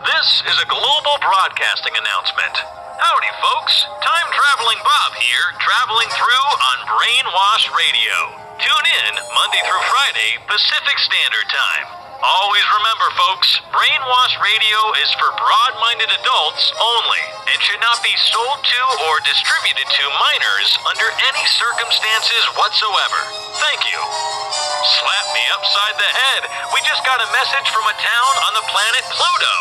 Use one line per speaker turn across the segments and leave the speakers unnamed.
This is a global broadcasting announcement. Howdy, folks. Time traveling Bob here, traveling through on Brainwash Radio. Tune in Monday through Friday, Pacific Standard Time. Always remember, folks, Brainwash Radio is for broad minded adults only and should not be sold to or distributed to minors under any circumstances whatsoever. Thank you. Slap me upside the head. We just got a message from a town on the planet Pluto.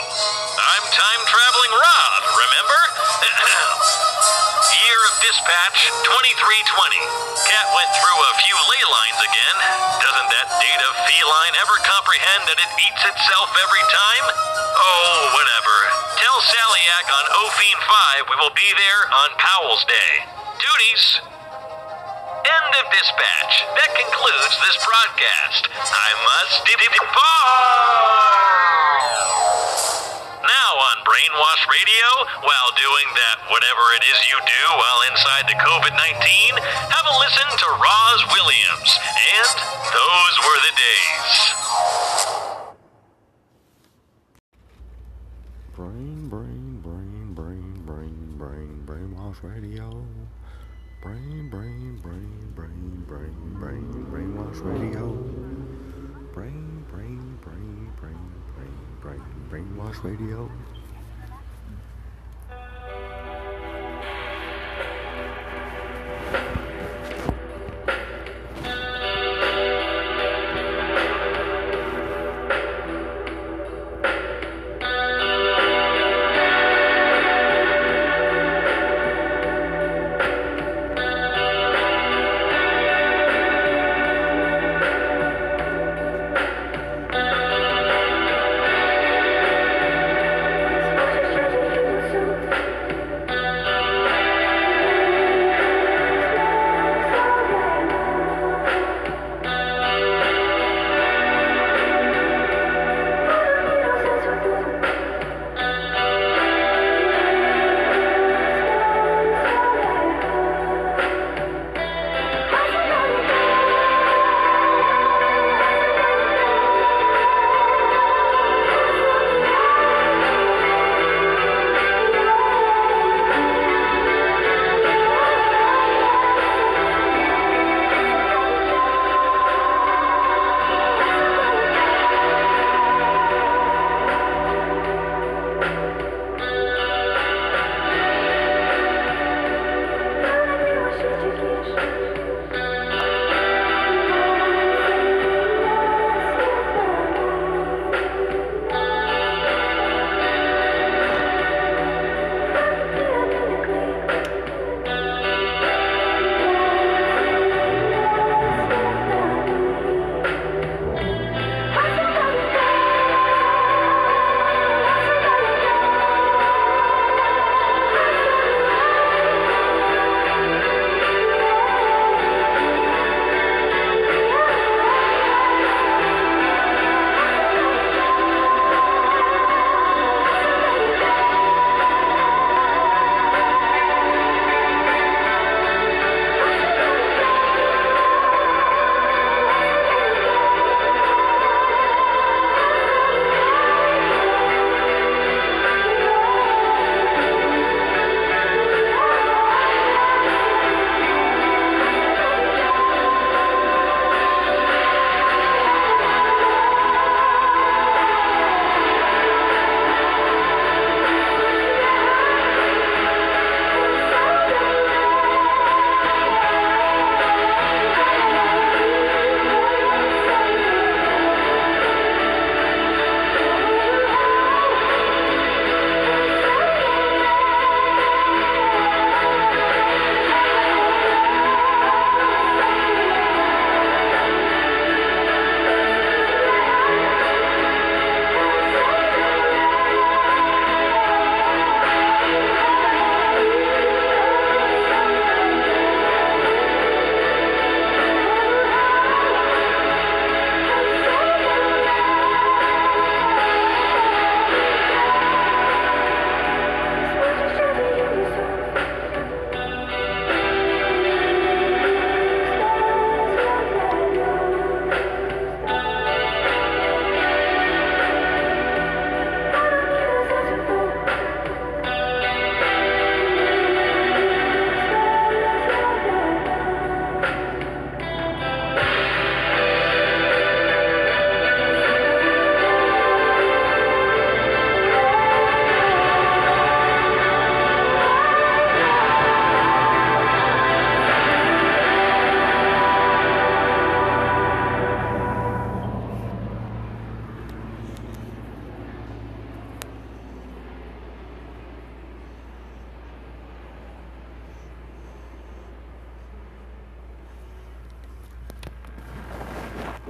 I'm time traveling Rob, remember? Year of dispatch 2320. Cat went through a few ley lines again. Doesn't that data feline ever comprehend that it eats itself every time? Oh, whatever. Tell Salliac on Ophine 5 we will be there on Powell's Day. Duties. End of dispatch. That concludes this broadcast. I must depart. Now on Brainwash Radio, while doing that whatever it is you do while inside the COVID 19, have a listen to Roz Williams and Those Were the Days.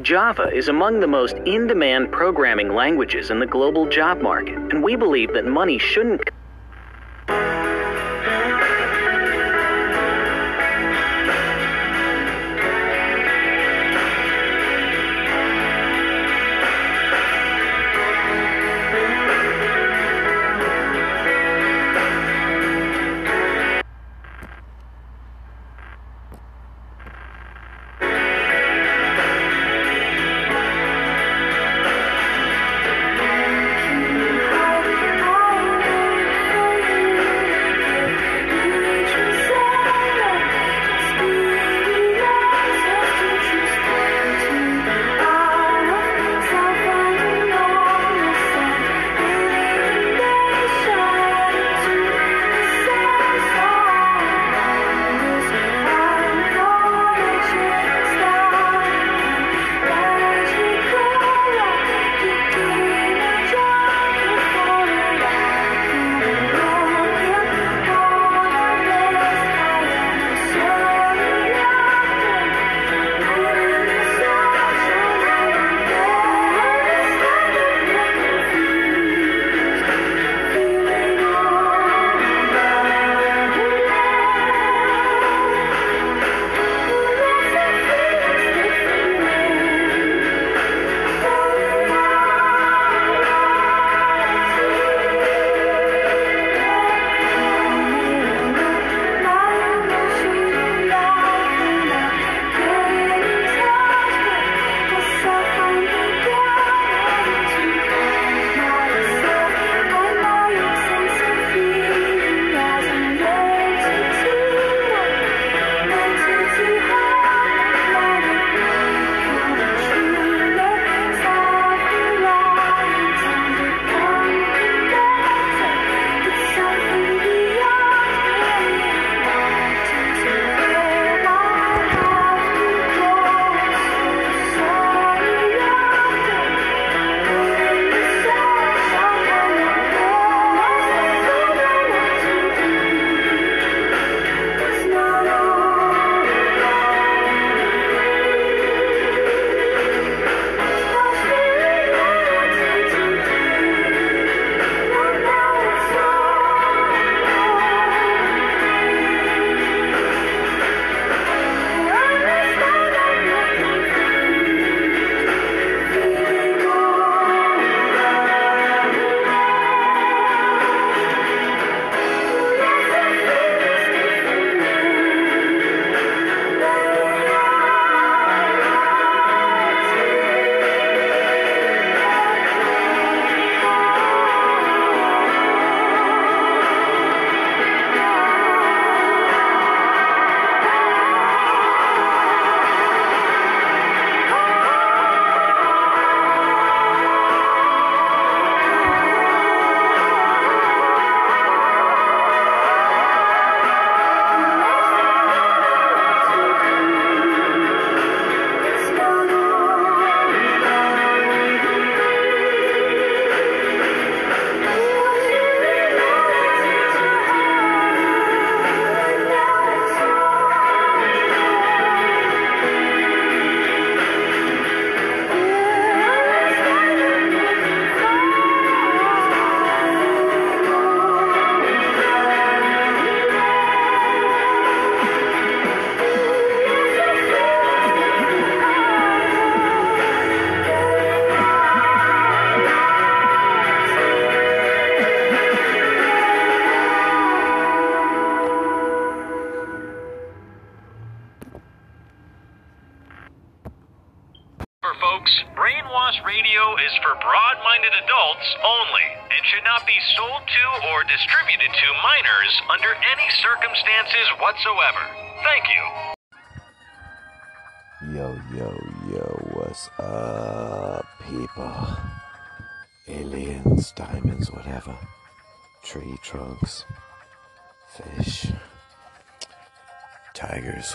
Java is among the most in demand programming languages in the global job market, and we believe that money shouldn't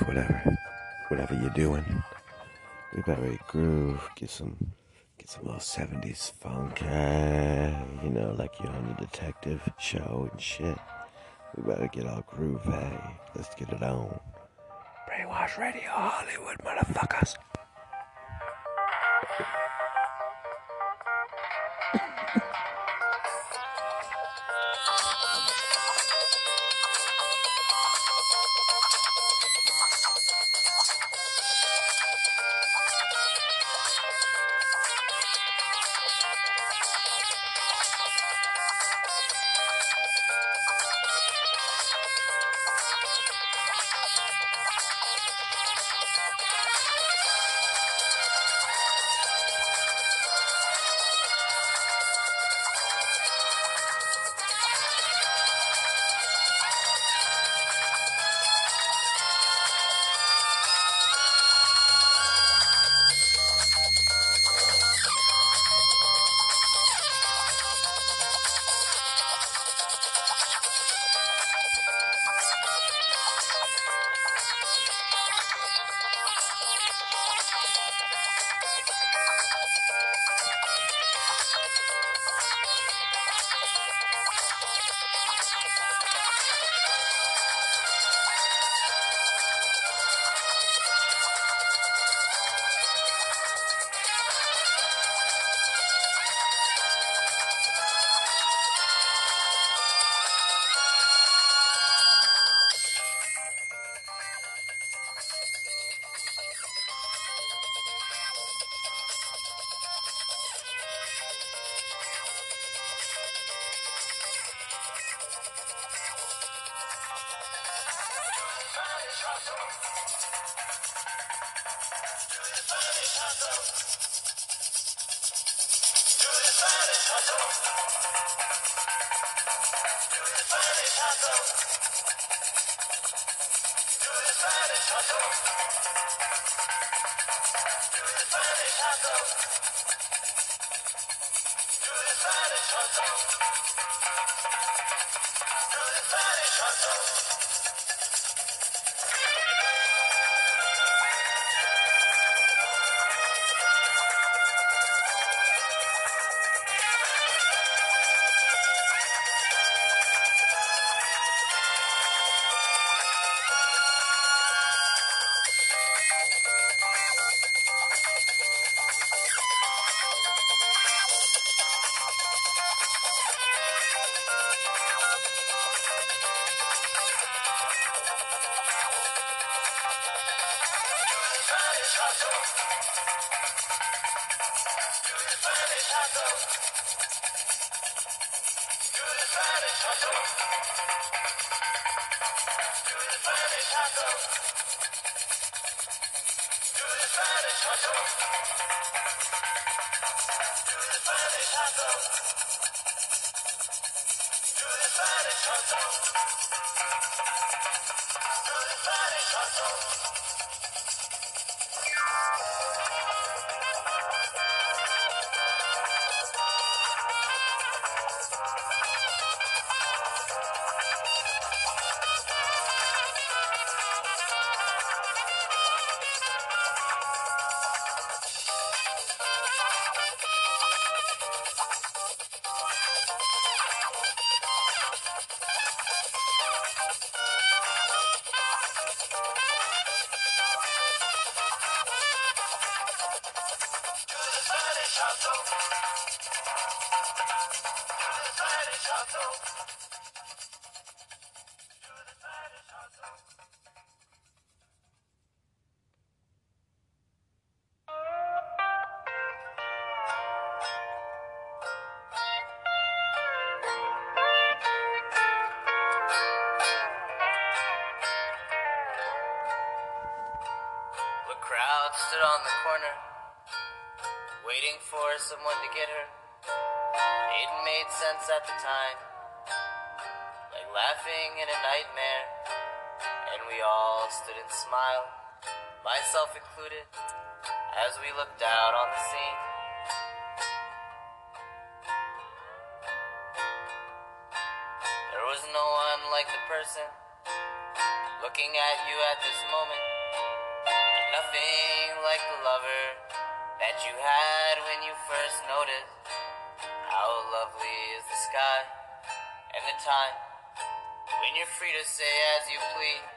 whatever. Whatever you're doing. We better groove, get some get some little 70s funk, eh, you know, like you're on the detective show and shit. We better get all groovy. Eh? Let's get it on. Brainwash Radio Hollywood, motherfuckers.
Someone to get her. It made sense at the time, like laughing in a nightmare. And we all stood and smiled, myself included, as we looked out on the scene. There was no one like the person looking at you at this moment. And nothing like the lover that you had when you first noticed how lovely is the sky and the time when you're free to say as you please.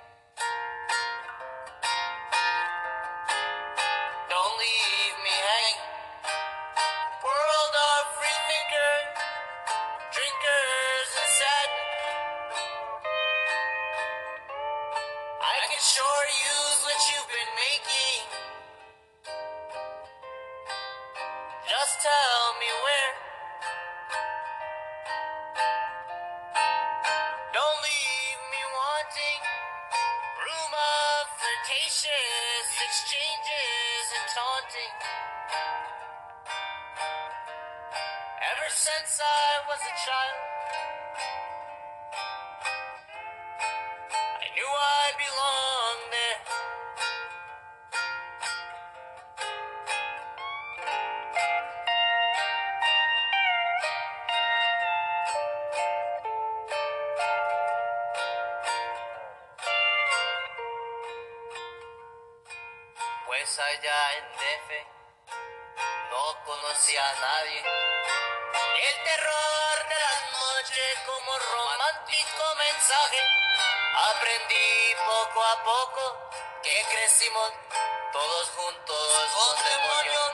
Was a child, I knew I belonged there. Pues allá en DF no conocía a nadie. El terror de la noche como romántico mensaje. Aprendí poco a poco que crecimos todos juntos con demonios.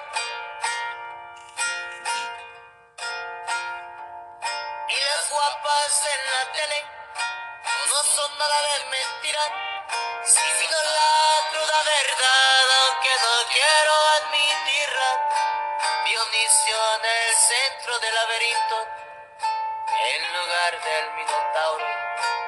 Y las guapas en la tele no son nada de mentira. Si vino la cruda verdad, aunque no quiero admitirla. El centro del laberinto, en lugar del minotauro.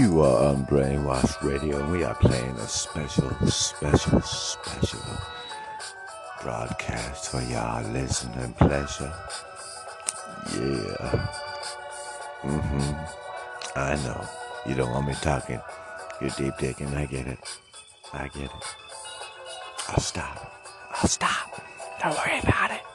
You are on Brainwash Radio, and we are playing a special, special, special broadcast for y'all listening pleasure. Yeah. Mm-hmm. I know. You don't want me talking. You're deep digging. I get it. I get it. I'll stop. I'll stop. Don't worry about it.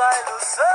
bailo,
sei.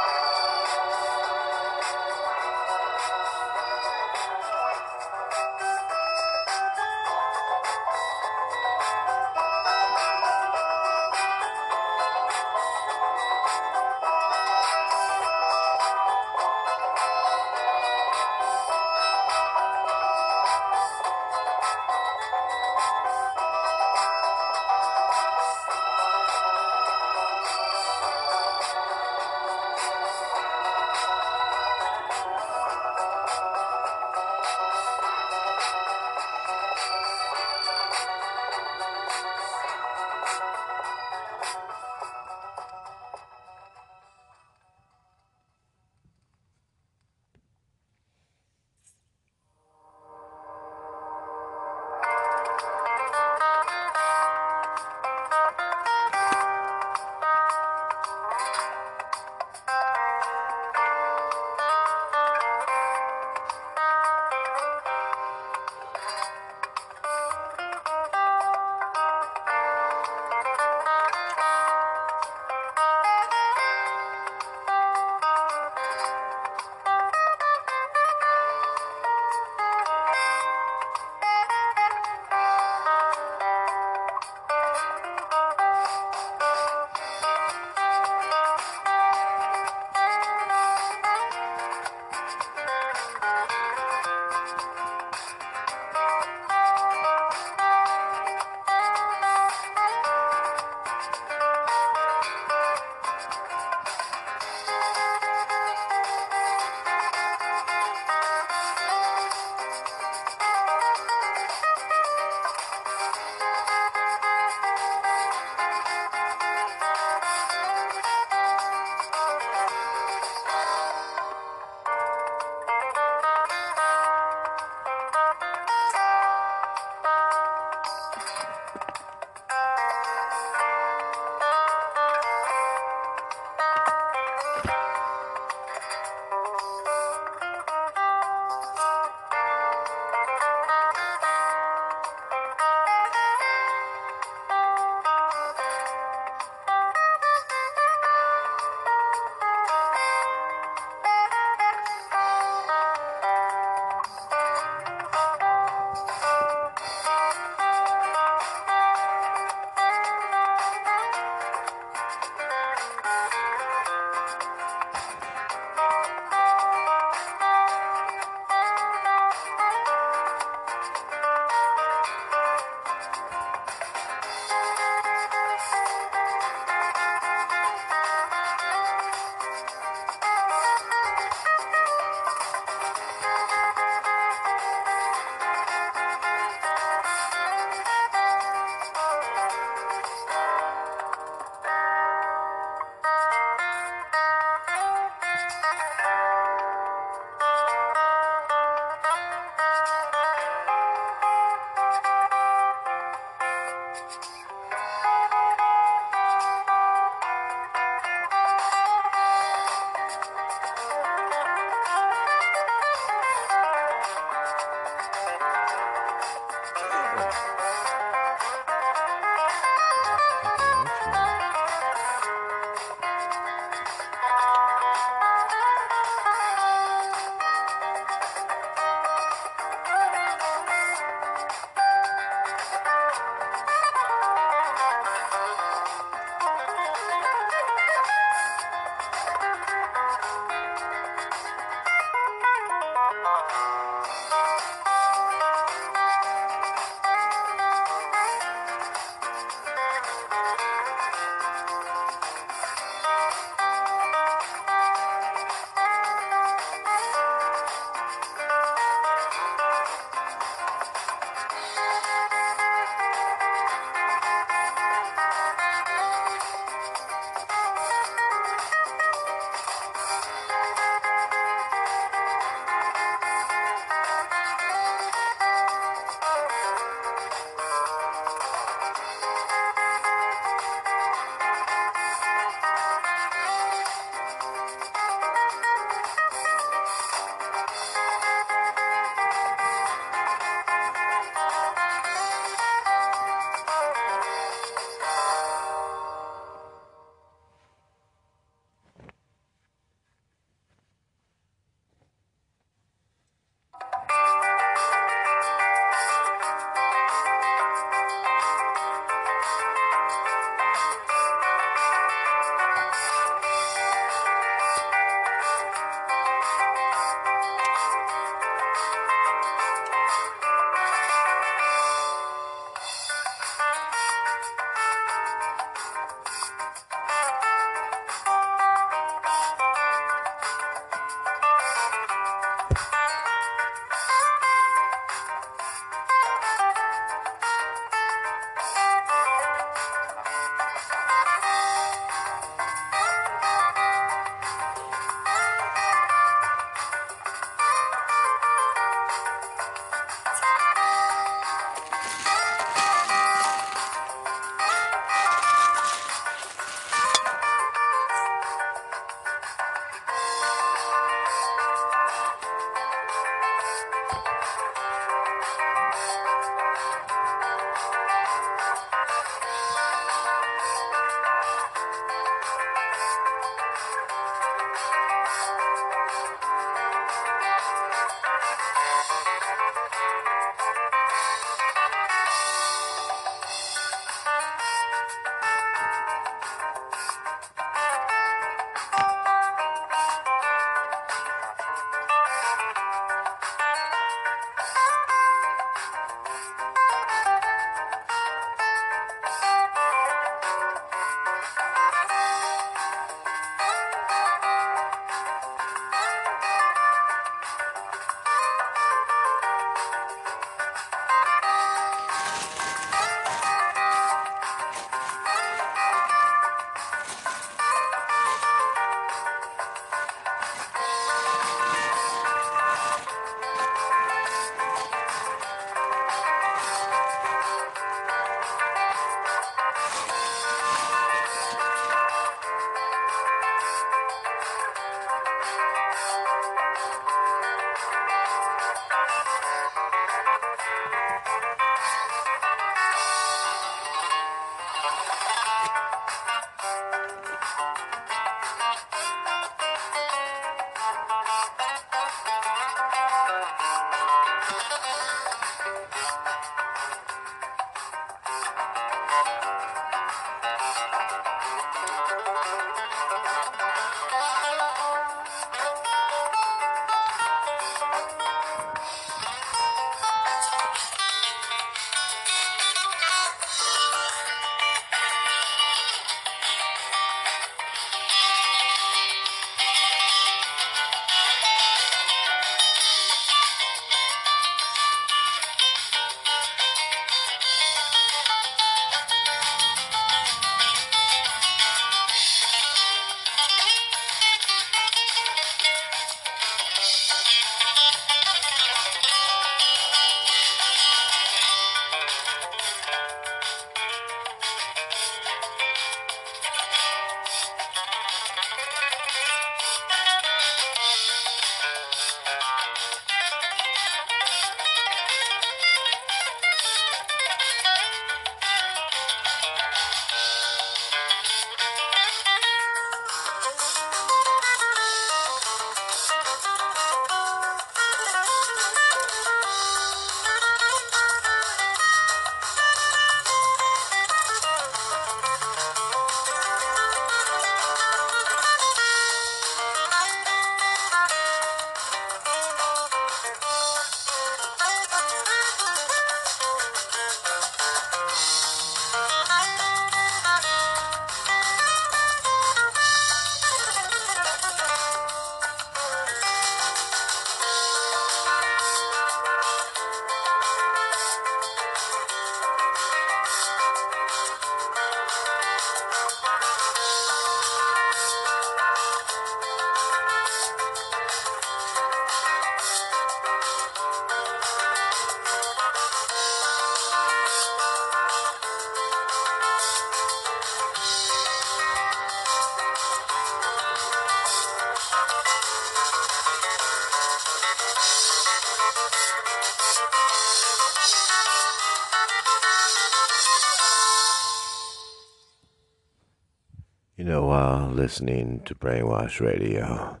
Know, while listening to Brainwash Radio,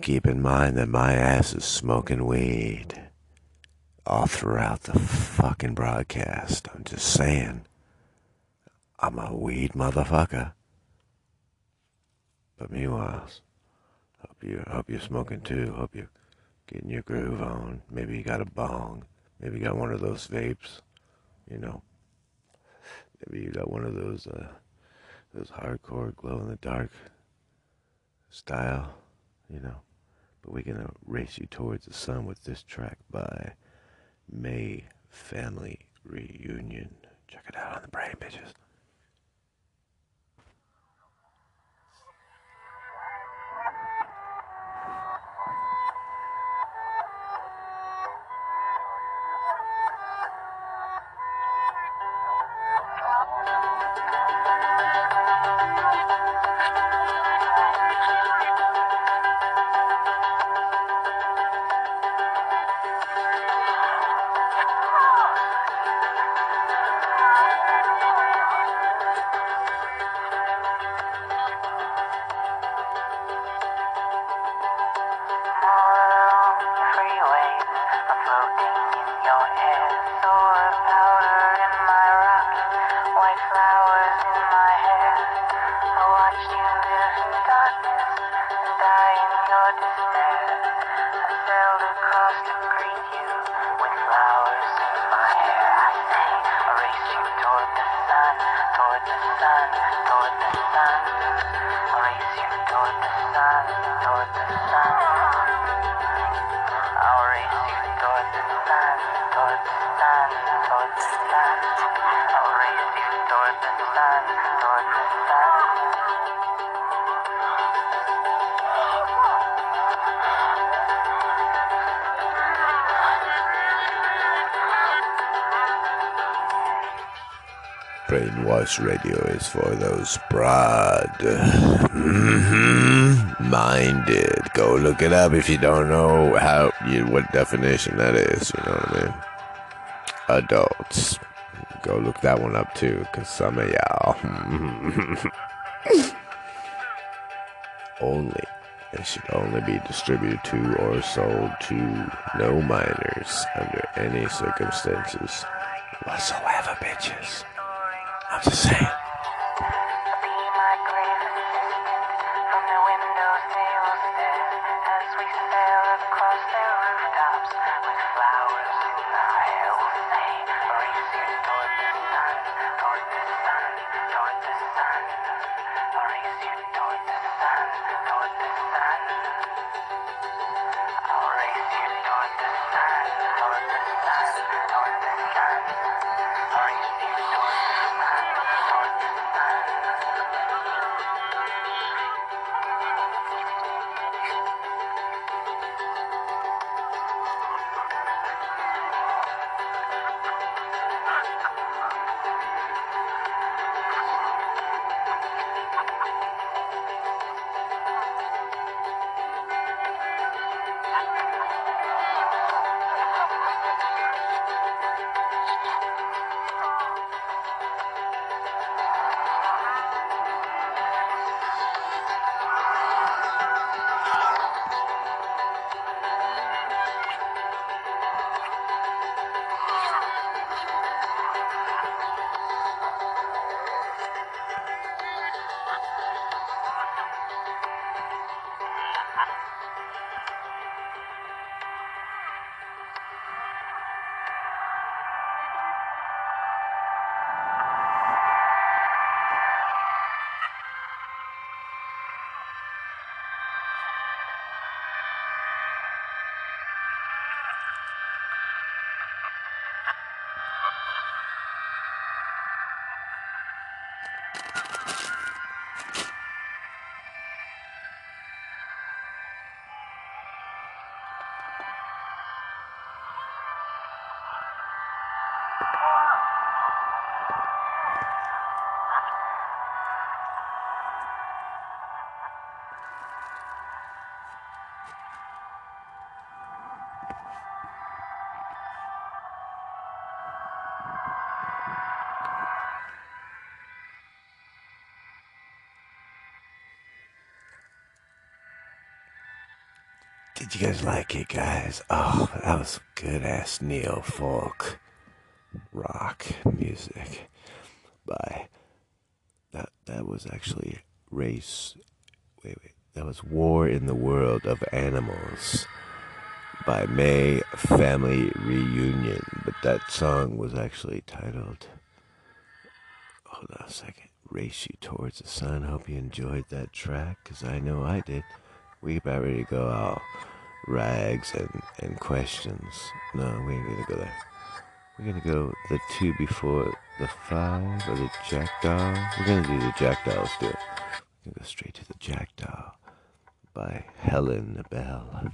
keep in mind that my ass is smoking weed all throughout the fucking broadcast. I'm just saying. I'm a weed motherfucker. But meanwhile, hope you hope you're smoking too. Hope you're getting your groove on. Maybe you got a bong. Maybe you got one of those vapes. You know. Maybe you got one of those uh, those hardcore glow in the dark style. You know. But we're gonna race you towards the sun with this track by May Family Reunion. Check it out on the brain, bitches. Radio is for those broad mhm, minded. Go look it up if you don't know how you what definition that is. You know what I mean? Adults. Go look that one up too, cause some of y'all only it should only be distributed to or sold to no minors under any circumstances whatsoever, bitches.
You
guys like it, guys? Oh, that was good ass neo folk rock music by that that was actually race wait wait that was War in the World of Animals by May Family Reunion, but that song was actually titled Hold on a second. Race You Towards the Sun. Hope you enjoyed that track, because I know I did. We about ready to go out rags and, and questions. No, we ain't gonna go there. We're gonna go the two before the five or the jackdaw. We're gonna do the jackdaw. It. We're gonna go straight to the jackdaw by Helen Bell.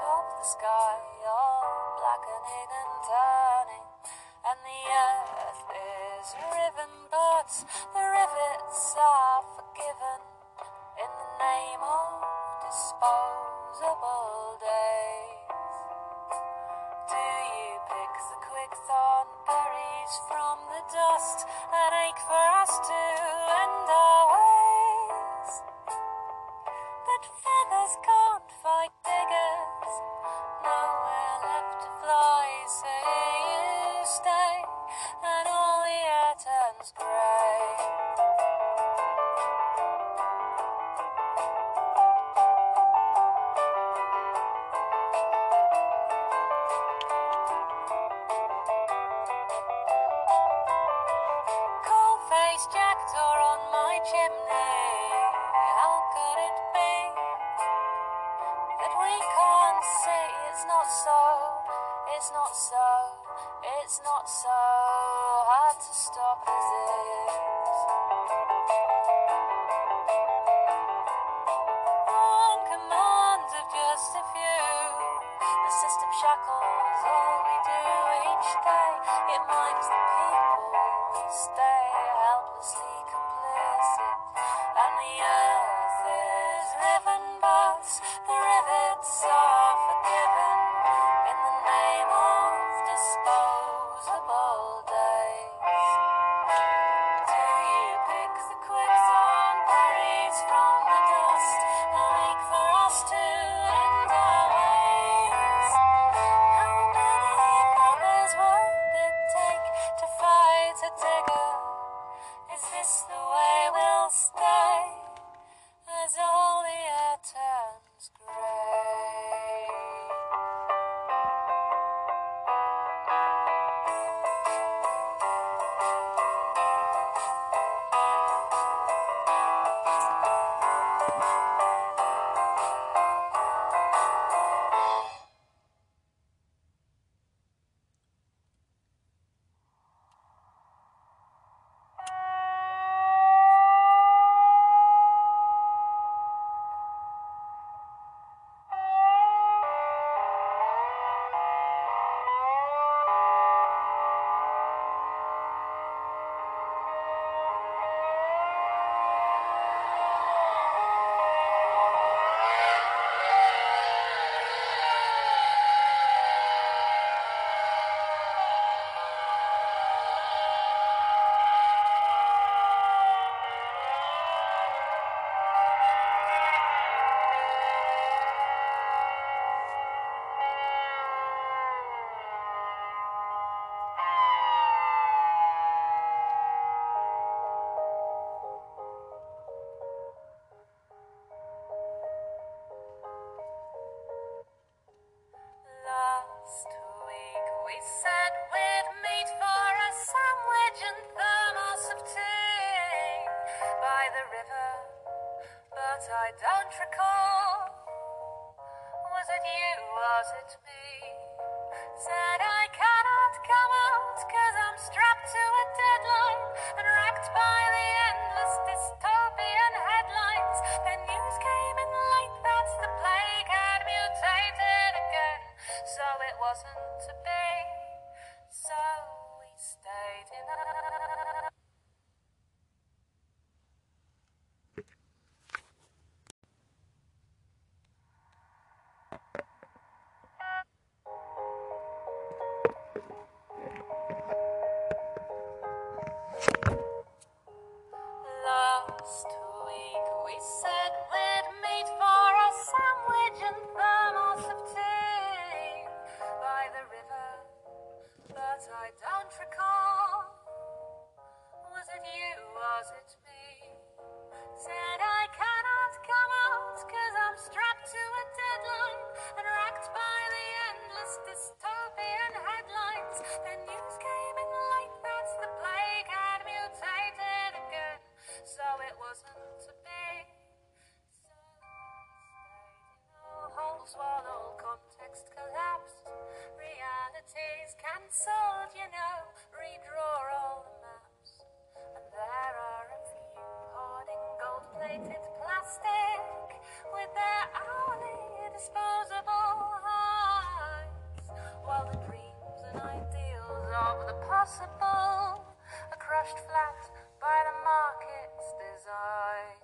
Of the sky? You're blackening and turning, and the earth is riven, but the rivets are forgiven in the name of disposable days. Do you pick the quick thorn berries from the dust and ache for us to consult, you
know, redraw all the maps. And there are a few hoarding gold plated plastic with their hourly disposable hearts. While the dreams and ideals of the possible are crushed flat by the market's
design.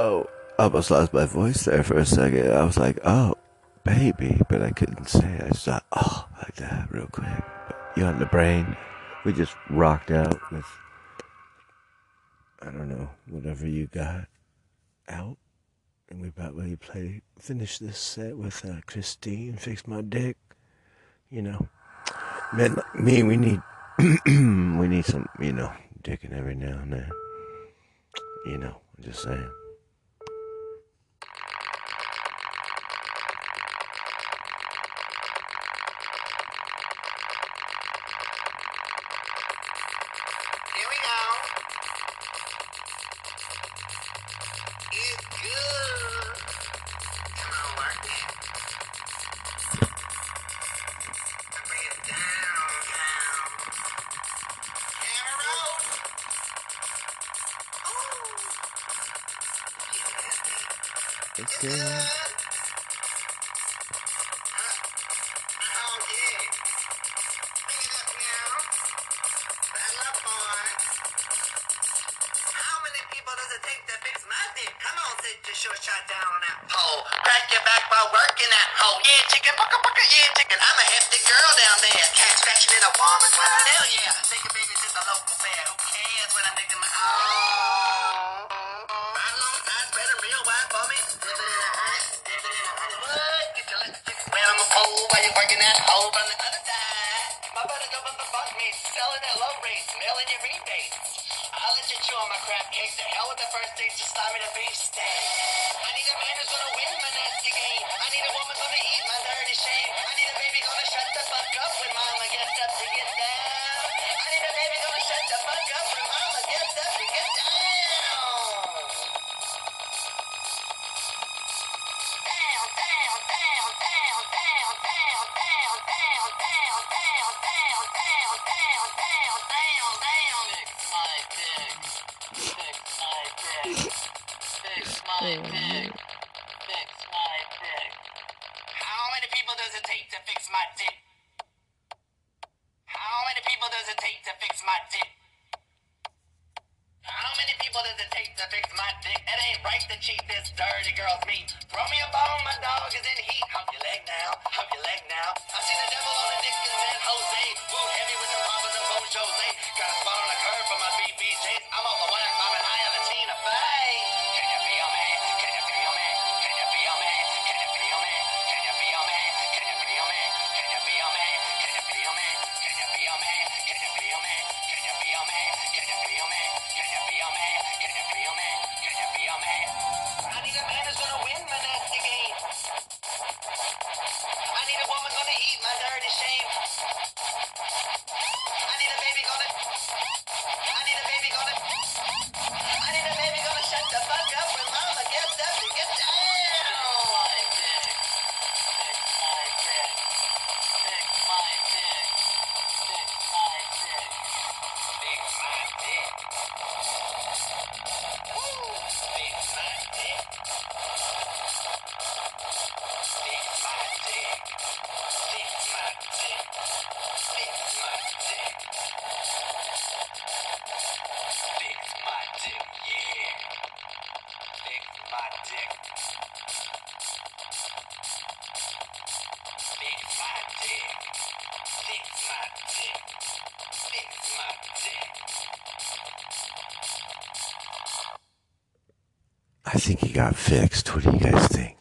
Oh, I almost lost my voice there for a second. I was like, oh, baby, but I couldn't say it. I just thought, oh, like that real quick. But you on the brain. We just rocked out with, I don't know, whatever you got out.
And we about ready to play, finish this set with uh, Christine, Fix My Dick. You know, men like me, we need, we need some, you know, dicking every now and then. You know, I'm just saying.
girl meet. I
think he got fixed. What do you guys think?